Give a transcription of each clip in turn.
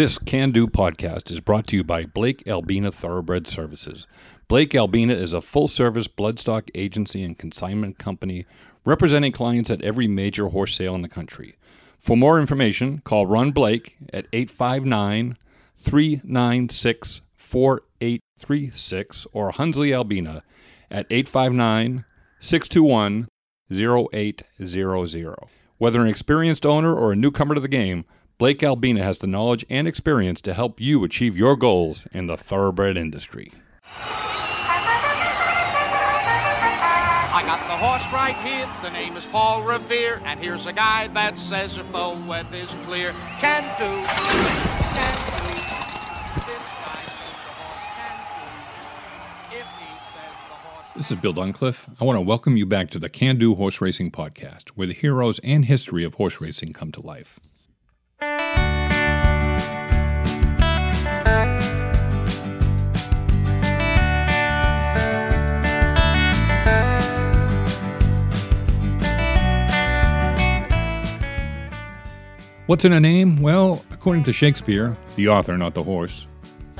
This Can Do podcast is brought to you by Blake Albina Thoroughbred Services. Blake Albina is a full service bloodstock agency and consignment company representing clients at every major horse sale in the country. For more information, call Ron Blake at 859 396 4836 or Hunsley Albina at 859 621 0800. Whether an experienced owner or a newcomer to the game, Blake Albina has the knowledge and experience to help you achieve your goals in the thoroughbred industry. I got the horse right here. The name is Paul Revere, and here's a guy that says if the weather's clear, can do, can do. This guy says the horse can do. If he says the horse. This is Bill Duncliffe. I want to welcome you back to the Can Do Horse Racing Podcast, where the heroes and history of horse racing come to life. What's in a name? Well, according to Shakespeare, the author, not the horse,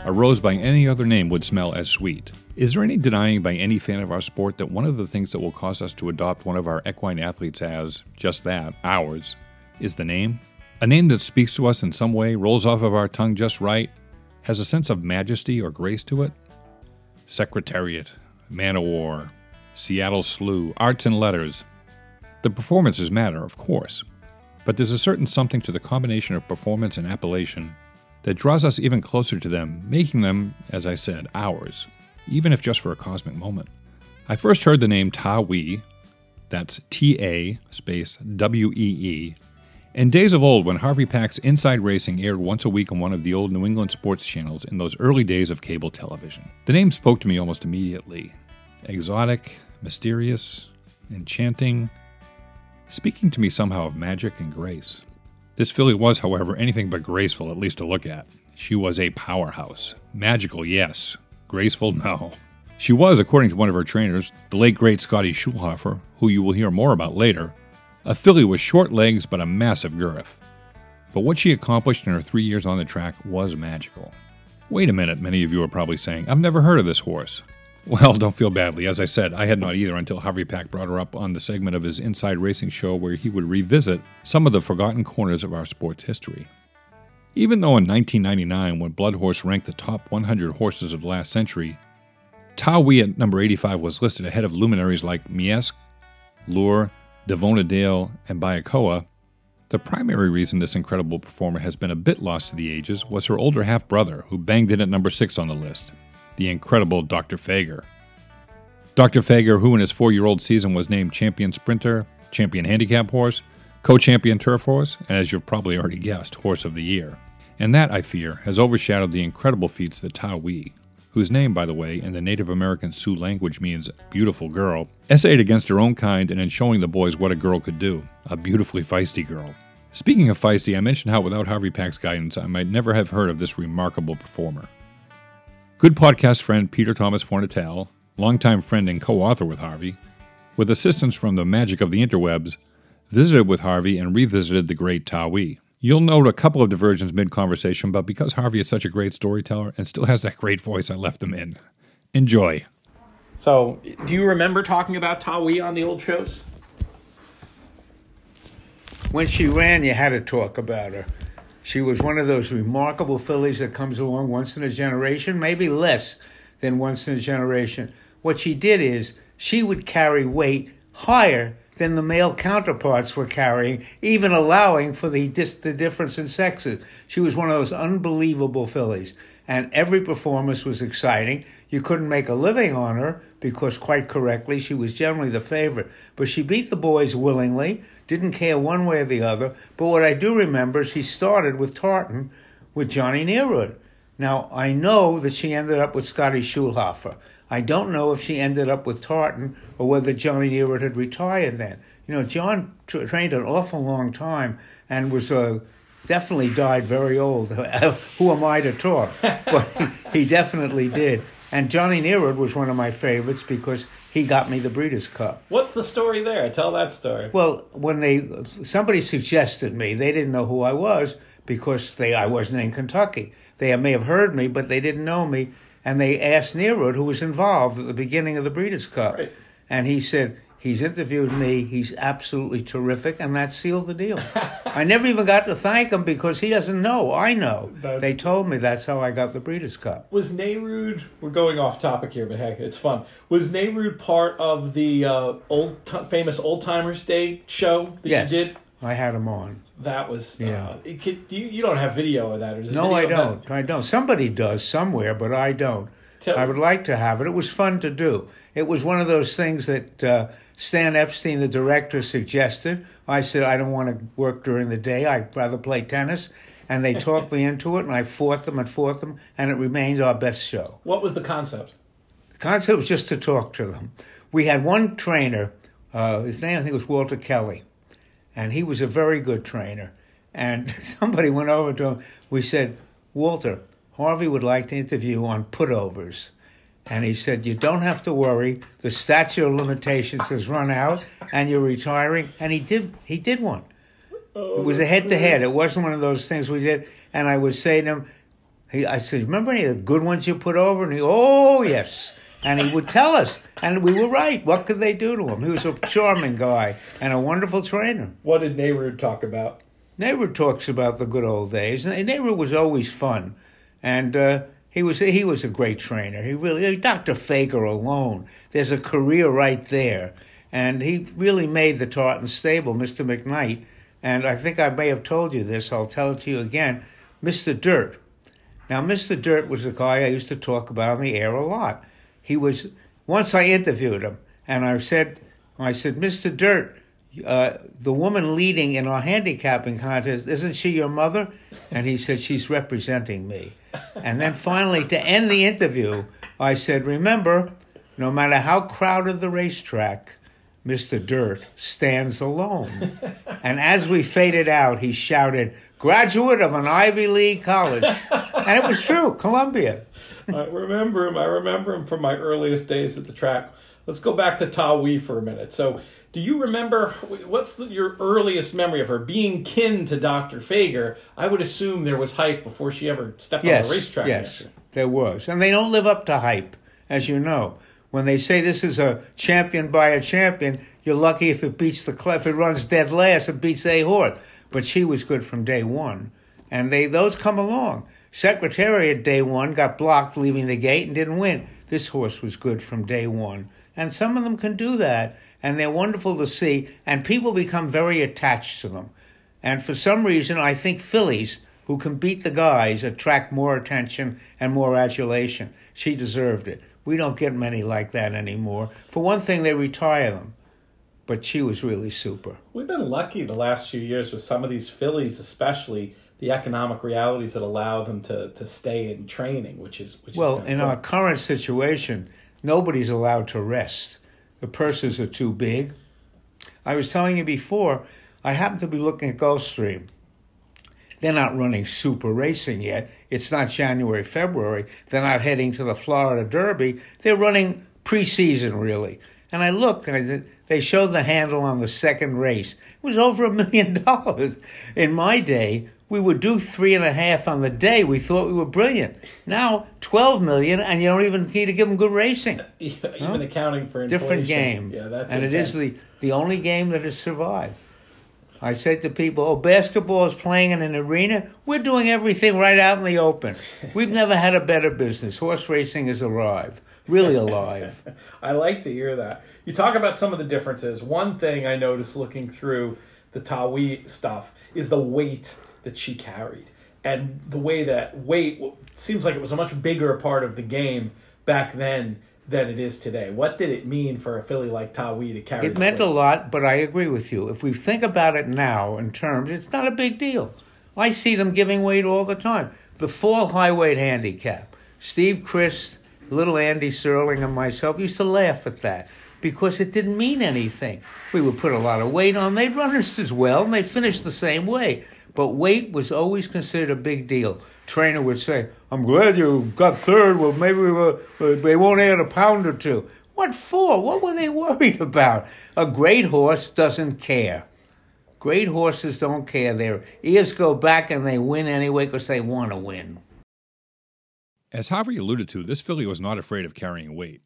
a rose by any other name would smell as sweet. Is there any denying by any fan of our sport that one of the things that will cause us to adopt one of our equine athletes as just that, ours, is the name? A name that speaks to us in some way, rolls off of our tongue just right, has a sense of majesty or grace to it? Secretariat, Man o' War, Seattle Slew, Arts and Letters. The performances matter, of course, but there's a certain something to the combination of performance and appellation that draws us even closer to them, making them, as I said, ours, even if just for a cosmic moment. I first heard the name Ta Wee, that's T A space W E E, in days of old when Harvey Pack's Inside Racing aired once a week on one of the old New England sports channels in those early days of cable television. The name spoke to me almost immediately. Exotic, mysterious, enchanting, speaking to me somehow of magic and grace. This filly was, however, anything but graceful, at least to look at. She was a powerhouse. Magical, yes. Graceful, no. She was, according to one of her trainers, the late great Scotty Schulhofer, who you will hear more about later, a filly with short legs but a massive girth. But what she accomplished in her three years on the track was magical. Wait a minute, many of you are probably saying, I've never heard of this horse. Well, don't feel badly. As I said, I had not either until Harvey Pack brought her up on the segment of his Inside Racing show where he would revisit some of the forgotten corners of our sports history. Even though in 1999, when Bloodhorse ranked the top 100 horses of last century, Ta Wee at number 85 was listed ahead of luminaries like Miesque, Lure, Davona Dale, and Bayakoa, the primary reason this incredible performer has been a bit lost to the ages was her older half brother, who banged in at number 6 on the list the incredible Dr. Fager. Dr. Fager, who in his four year old season was named champion sprinter, champion handicap horse, co champion turf horse, and as you've probably already guessed, horse of the year. And that, I fear, has overshadowed the incredible feats that Ta Wee, whose name, by the way, in the Native American Sioux language means beautiful girl, essayed against her own kind and in showing the boys what a girl could do a beautifully feisty girl. Speaking of feisty, I mentioned how without Harvey Pack's guidance, I might never have heard of this remarkable performer. Good podcast friend Peter Thomas Fornatel, longtime friend and co author with Harvey, with assistance from the magic of the interwebs, visited with Harvey and revisited the great Ta Wee. You'll note a couple of diversions mid conversation, but because Harvey is such a great storyteller and still has that great voice, I left them in. Enjoy. So, do you remember talking about Ta Wee on the old shows? When she ran, you had to talk about her. She was one of those remarkable fillies that comes along once in a generation, maybe less than once in a generation. What she did is she would carry weight higher than the male counterparts were carrying, even allowing for the, dis- the difference in sexes. She was one of those unbelievable fillies, and every performance was exciting. You couldn't make a living on her because, quite correctly, she was generally the favorite. But she beat the boys willingly, didn't care one way or the other. But what I do remember, is she started with Tartan with Johnny Nerud. Now, I know that she ended up with Scotty Schulhofer. I don't know if she ended up with Tartan or whether Johnny Nerud had retired then. You know, John tra- trained an awful long time and was uh, definitely died very old. Who am I to talk? but he, he definitely did. And Johnny Nerud was one of my favorites because he got me the Breeders' Cup. What's the story there? Tell that story. Well, when they somebody suggested me, they didn't know who I was because they I wasn't in Kentucky. They may have heard me, but they didn't know me. And they asked Nerud, who was involved at the beginning of the Breeders' Cup, Right. and he said he's interviewed me. He's absolutely terrific, and that sealed the deal. I never even got to thank him because he doesn't know. I know. That's- they told me that's how I got the Breeders' Cup. Was Nerud? We're going off topic here, but heck, it's fun. Was Nerud part of the uh, old t- famous Old Timers Day show that Yes, you did? I had him on. That was Yeah. Uh, it could, you, you don't have video of that, or No, I video of that? don't. I don't. Somebody does somewhere, but I don't. Tell- I would like to have it. It was fun to do. It was one of those things that uh, Stan Epstein, the director, suggested. I said I don't want to work during the day. I'd rather play tennis. And they talked me into it, and I fought them and fought them, and it remains our best show. What was the concept? The concept was just to talk to them. We had one trainer, uh, his name I think was Walter Kelly, and he was a very good trainer. And somebody went over to him. We said, Walter, Harvey would like to interview on putovers. And he said, You don't have to worry. The statute of limitations has run out and you're retiring. And he did he did one. it was a head to head. It wasn't one of those things we did. And I would say to him, he, I said, Remember any of the good ones you put over? And he, Oh, yes. And he would tell us. And we were right. What could they do to him? He was a charming guy and a wonderful trainer. What did Nerud talk about? Nerud talks about the good old days. And Nerud was always fun. And uh, he was he was a great trainer. He really Dr. Fager alone. There's a career right there. And he really made the Tartan stable, Mr. McKnight. And I think I may have told you this. I'll tell it to you again. Mr. Dirt. Now, Mr. Dirt was a guy I used to talk about on the air a lot. He was once I interviewed him, and I said, I said, Mr. Dirt, uh, the woman leading in our handicapping contest, isn't she your mother? And he said, she's representing me. And then finally, to end the interview, I said, remember, no matter how crowded the racetrack, Mr. Dirt stands alone. And as we faded out, he shouted, graduate of an Ivy League college. And it was true, Columbia. I remember him. I remember him from my earliest days at the track. Let's go back to Ta Wee for a minute. So, do you remember what's the, your earliest memory of her being kin to Dr. Fager? I would assume there was hype before she ever stepped Yes, on the racetrack. yes, next there was. And they don't live up to hype, as you know. When they say this is a champion by a champion, you're lucky if it beats the if it runs dead last, it beats a horse. But she was good from day one, and they those come along. Secretariat day one got blocked leaving the gate and didn't win. This horse was good from day one, and some of them can do that, and they're wonderful to see. And people become very attached to them. And for some reason, I think fillies who can beat the guys attract more attention and more adulation. She deserved it. We don't get many like that anymore. For one thing, they retire them. But she was really super. We've been lucky the last few years with some of these fillies, especially the economic realities that allow them to, to stay in training, which is which Well, is in our current situation, nobody's allowed to rest. The purses are too big. I was telling you before, I happen to be looking at Gulfstream. They're not running super racing yet. It's not January, February. They're not heading to the Florida Derby. They're running preseason, really. And I looked and I said, they showed the handle on the second race. It was over a million dollars. In my day, we would do three and a half on the day. We thought we were brilliant. Now, 12 million, and you don't even need to give them good racing. even accounting for inflation. Different game. Yeah, that's and it is the, the only game that has survived. I said to people, oh, basketball is playing in an arena. We're doing everything right out in the open. We've never had a better business. Horse racing is alive, really alive. I like to hear that. You talk about some of the differences. One thing I noticed looking through the Ta Wee stuff is the weight that she carried. And the way that weight seems like it was a much bigger part of the game back then than it is today. What did it mean for a filly like Ta Wee to carry It meant a lot, but I agree with you. If we think about it now in terms, it's not a big deal. I see them giving weight all the time. The fall high weight handicap. Steve Crist, little Andy Serling, and myself used to laugh at that because it didn't mean anything. We would put a lot of weight on. They'd run just as well, and they'd finish the same way. But weight was always considered a big deal. Trainer would say, "I'm glad you got third. Well, maybe we were, uh, they won't add a pound or two. What for? What were they worried about? A great horse doesn't care. Great horses don't care. Their ears go back and they win anyway because they want to win. As Harvey alluded to, this filly was not afraid of carrying weight.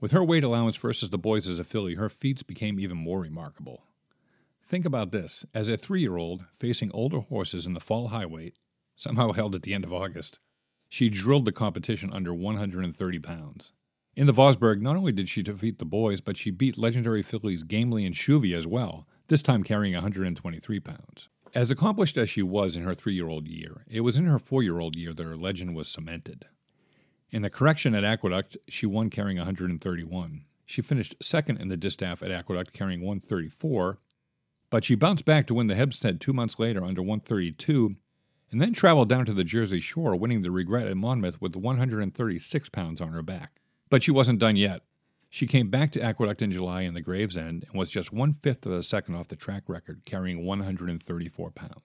With her weight allowance versus the boys as a filly, her feats became even more remarkable. Think about this as a three year old facing older horses in the fall high weight, somehow held at the end of August, she drilled the competition under 130 pounds. In the Vosburg, not only did she defeat the boys, but she beat legendary fillies Gamely and Shuvee as well, this time carrying 123 pounds. As accomplished as she was in her three year old year, it was in her four year old year that her legend was cemented. In the correction at Aqueduct, she won carrying 131. She finished second in the distaff at Aqueduct carrying 134, but she bounced back to win the Hempstead two months later under 132, and then traveled down to the Jersey Shore, winning the Regret at Monmouth with 136 pounds on her back. But she wasn't done yet. She came back to Aqueduct in July in the Gravesend and was just one fifth of a second off the track record, carrying 134 pounds.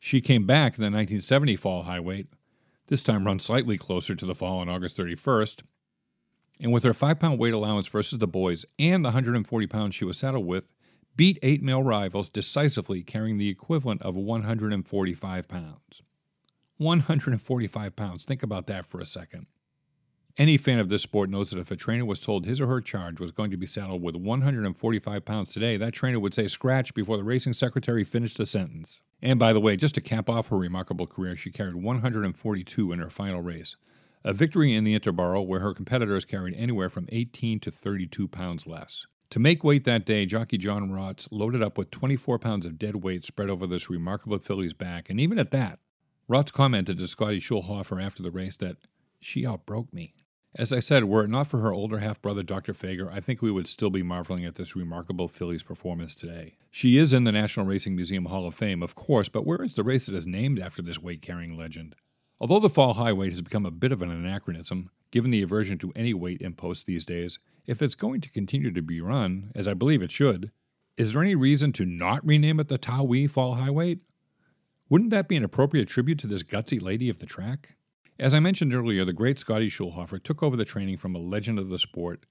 She came back in the 1970 fall high weight, this time run slightly closer to the fall on August 31st, and with her five pound weight allowance versus the boys and the 140 pounds she was saddled with, beat eight male rivals decisively, carrying the equivalent of 145 pounds. 145 pounds. Think about that for a second. Any fan of this sport knows that if a trainer was told his or her charge was going to be saddled with 145 pounds today, that trainer would say scratch before the racing secretary finished the sentence. And by the way, just to cap off her remarkable career, she carried 142 in her final race, a victory in the Interborough where her competitors carried anywhere from 18 to 32 pounds less. To make weight that day, jockey John Rotz loaded up with 24 pounds of dead weight spread over this remarkable filly's back, and even at that, Rotz commented to Scotty Schulhofer after the race that she outbroke me. As I said, were it not for her older half brother, Dr. Fager, I think we would still be marveling at this remarkable filly's performance today. She is in the National Racing Museum Hall of Fame, of course, but where is the race that is named after this weight carrying legend? Although the fall high weight has become a bit of an anachronism, given the aversion to any weight imposts these days, if it's going to continue to be run, as I believe it should, is there any reason to not rename it the Ta Wee Fall High Weight? Wouldn't that be an appropriate tribute to this gutsy lady of the track? As I mentioned earlier, the great Scotty Schulhofer took over the training from a legend of the sport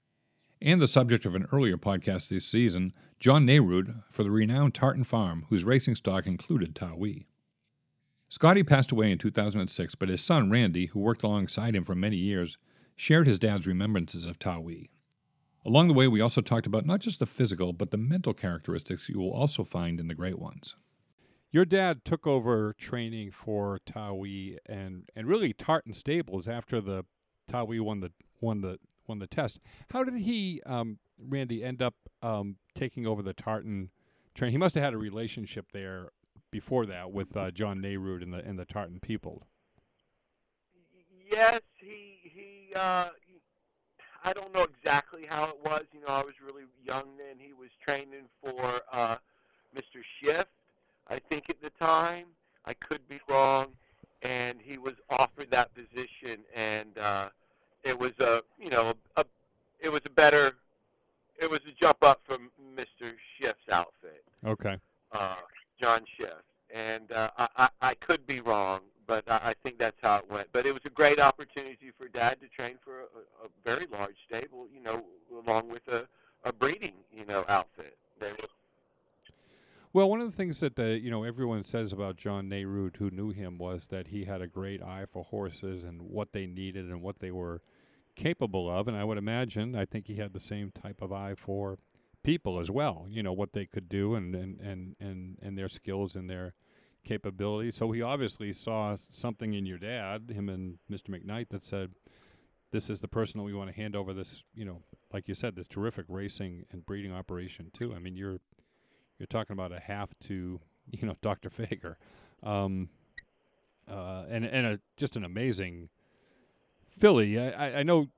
and the subject of an earlier podcast this season, John Nerud, for the renowned Tartan Farm, whose racing stock included Ta Wee. Scotty passed away in 2006, but his son Randy, who worked alongside him for many years, shared his dad's remembrances of Ta Wee. Along the way, we also talked about not just the physical, but the mental characteristics you will also find in the great ones. Your dad took over training for Ta Wee and and really Tartan Stables after the Ta Wee won the won the won the test. How did he, um, Randy, end up um, taking over the Tartan train? He must have had a relationship there before that with uh, John Nerud and the and the Tartan people. Yes, he he. Uh, I don't know exactly how it was. You know, I was really young then. He was training for uh, Mr. Schiff, I think at the time. I could be wrong, and he was offered that position, and uh, it was a you know a, a it was a better it was a jump up from Mr. Schiff's outfit. Okay. Uh, John Schiff, and uh, I, I I could be wrong, but I, I think that's how it went. But it was a great opportunity for Dad to train for a, a very large stable, you know, along with a, a breeding you know outfit. They were well, one of the things that the you know everyone says about John Nerud, who knew him, was that he had a great eye for horses and what they needed and what they were capable of. And I would imagine, I think he had the same type of eye for people as well. You know what they could do and and and and, and their skills and their capabilities. So he obviously saw something in your dad, him and Mr. McKnight, that said, "This is the person that we want to hand over this." You know, like you said, this terrific racing and breeding operation too. I mean, you're you're talking about a half to you know Dr. Fager, um, uh, and and a, just an amazing filly. I, I know,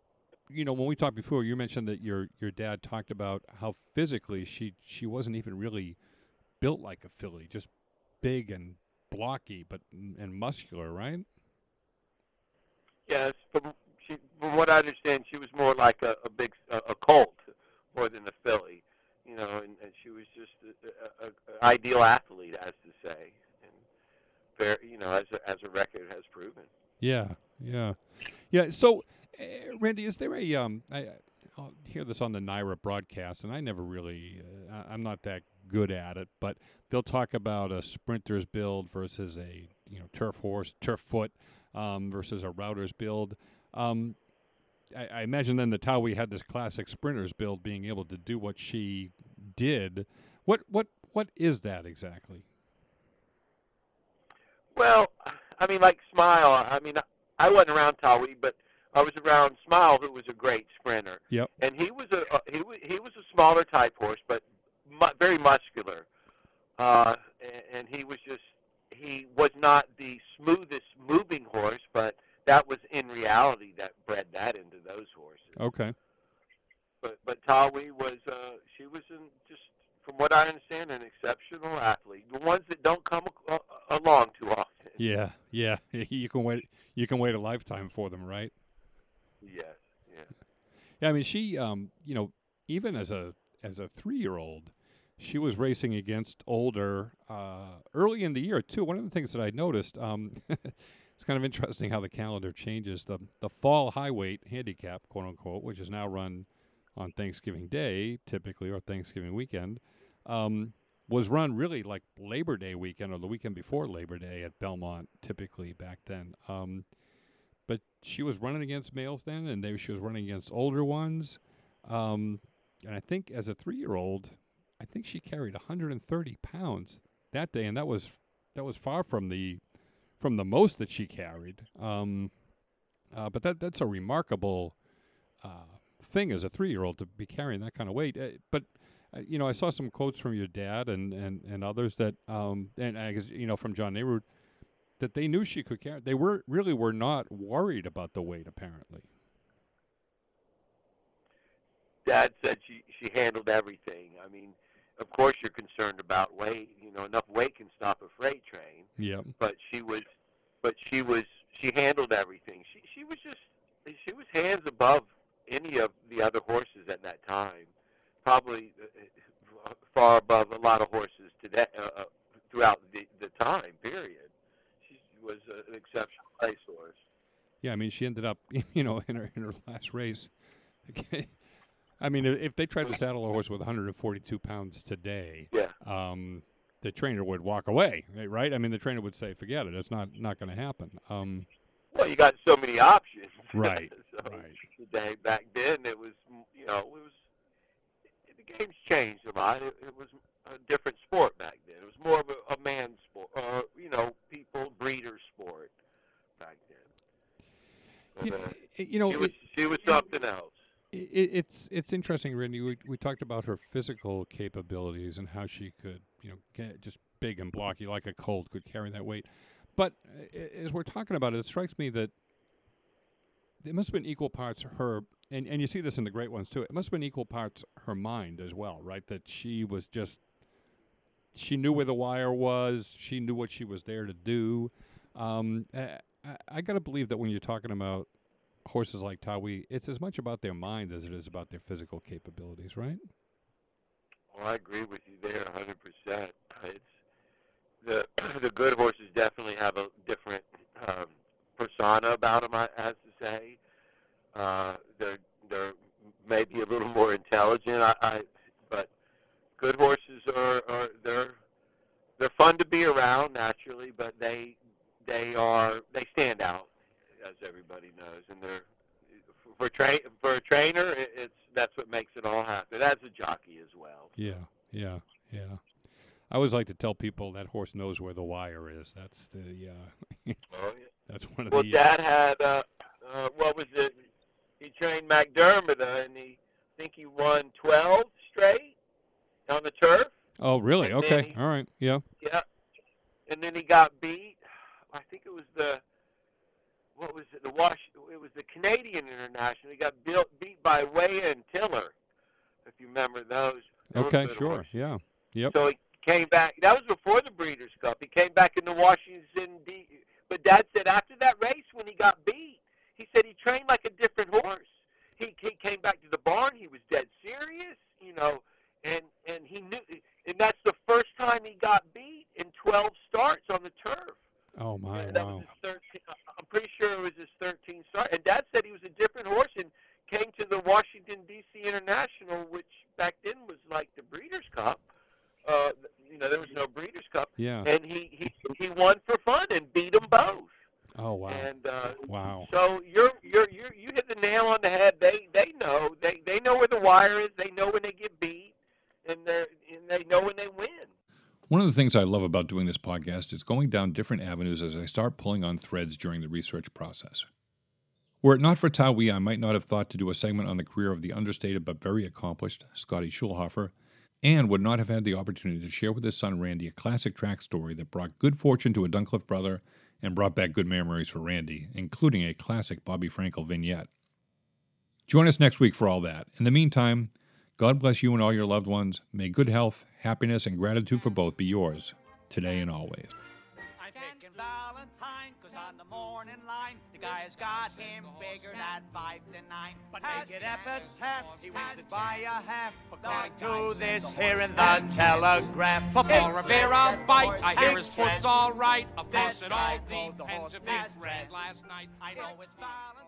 you know, when we talked before, you mentioned that your your dad talked about how physically she she wasn't even really built like a filly, just big and blocky, but and muscular, right? Yes, from she, from what I understand, she was more like a, a big a, a colt more than a filly you know, and, and she was just an ideal athlete, as to say, and very, you know, as a, as a record has proven. Yeah, yeah, yeah. So, uh, Randy, is there a um? I, I'll hear this on the NYRA broadcast, and I never really, uh, I'm not that good at it, but they'll talk about a sprinter's build versus a you know turf horse, turf foot um, versus a router's build. Um, I, I imagine then the Ta Wee had this classic sprinter's build, being able to do what she did. What what what is that exactly? Well, I mean, like Smile. I mean, I wasn't around Ta Wee, but I was around Smile, who was a great sprinter. Yep. And he was a, a he was he was a smaller type horse, but mu- very muscular. Uh, and, and he was just he was not the smoothest moving horse, but that was in reality that bred that into those horses. Okay. But but Ta Wee was uh, she was in just from what I understand an exceptional athlete. The ones that don't come a- a- along too often. Yeah, yeah. You can wait. You can wait a lifetime for them, right? Yes. Yeah. Yeah, I mean, she, um, you know, even as a as a three year old, she was racing against older uh, early in the year too. One of the things that I noticed, um, it's kind of interesting how the calendar changes. The the fall high weight handicap, quote unquote, which is now run on Thanksgiving Day, typically or Thanksgiving weekend, um, was run really like Labor Day weekend or the weekend before Labor Day at Belmont, typically back then. Um, but she was running against males then, and they, she was running against older ones. Um, and I think as a three-year-old, I think she carried 130 pounds that day, and that was that was far from the from the most that she carried. Um, uh, but that that's a remarkable uh, thing as a three-year-old to be carrying that kind of weight. Uh, but uh, you know, I saw some quotes from your dad and and, and others that, um, and I guess you know from John Nerud that they knew she could carry. They were really were not worried about the weight. Apparently, Dad said she she handled everything. I mean, of course you're concerned about weight. You know, enough weight can stop a freight train. yeah, But she was, but she was she handled everything. She she was just she was hands above any of the other horses at that time. Probably uh, far above a lot of horses today uh, uh, throughout the, the time period. She was an exceptional racehorse. yeah. I mean, she ended up, you know, in her in her last race. I mean, if they tried to saddle a horse with 142 pounds today, Yeah. um, the trainer would walk away, right? I mean, the trainer would say, "Forget it. It's not not going to happen." Um, Well, you got so many options. Right, so right. Today, back then, it was you know it was the game's changed a lot. It, it was a different sport back then. It was more of a, a man sport, uh, you know, people breeder sport back then. you, But, uh, you know, she was it- she was something else. It, it's it's interesting, Randy. We we talked about her physical capabilities and how she could, you know, get just big and blocky like a colt could carry that weight. But as we're talking about it, it strikes me that it must have been equal parts her, and and you see this in the great ones too. It must have been equal parts her mind as well, right? That she was just she knew where the wire was. She knew what she was there to do. Um, I, I got to believe that when you're talking about horses like Ta Wee, it's as much about their mind as it is about their physical capabilities, right? Well, I agree with you there, 100%. It's the the good horses definitely have a different um, persona about them, I has to say. Uh, they're they're maybe a little more intelligent. I, I but good horses are, are they're they're fun to be around naturally, but they they are they stand out as everybody knows, and they're for train for a trainer, it, it's that's what makes it all happen. As a jockey as well. Yeah, yeah, yeah. I always like to tell people that horse knows where the wire is. That's the uh, Oh, yeah. that's one of Well, the. Dad had uh, uh, what was it? He trained Mac Diarmida, uh, and he I think he won twelve straight on the turf. oh, really? and Okay. he- All right. Yeah. Yeah, and then he got beat. I think it was the what was it? The Wash. It was the Canadian International. He got built, beat by Way and Tiller. If you remember those. Okay. Sure. horses. Yeah. Yep. So he came back. That was before the Breeders' Cup. He came back in the Washington D. But Dad said after that race, when he got beat, he said he trained like a different horse. He he came back to the barn. He was dead serious, you know, and and he knew. And that's the first time he got beat in 12 starts on the turf. Oh my. that Wow. was his 13. I'm pretty sure it was his 13th start. And Dad said he was a different horse and came to the Washington D.C. International, which back then was like the Breeders' Cup. Uh, And uh, Wow. so you're you're you you hit the nail on the head. They they know they they know where the wire is. They know when they get beat, and they and they know when they win. One of the things I love about doing this podcast is going down different avenues as I start pulling on threads during the research process. Were it not for Ta Wee, I might not have thought to do a segment on the career of the understated but very accomplished Scotty Schulhofer, and would not have had the opportunity to share with his son Randy a classic track story that brought good fortune to a Duncliffe brother and brought back good memories for Randy, including a classic Bobby Frankel vignette. Join us next week for all that. In the meantime, God bless you and all your loved ones. May good health, happiness, and gratitude for both be yours, today and always. I'm picking Valentine, cause on the morning line, the guy's got him figured at five to nine. But make it epitaph, he wins it by a half. According to this here in the telegraph. For Paul Revere bite, I hear his foot's all right. Of course, it all guy told the depends if has it's red last night. I know it's Valentine.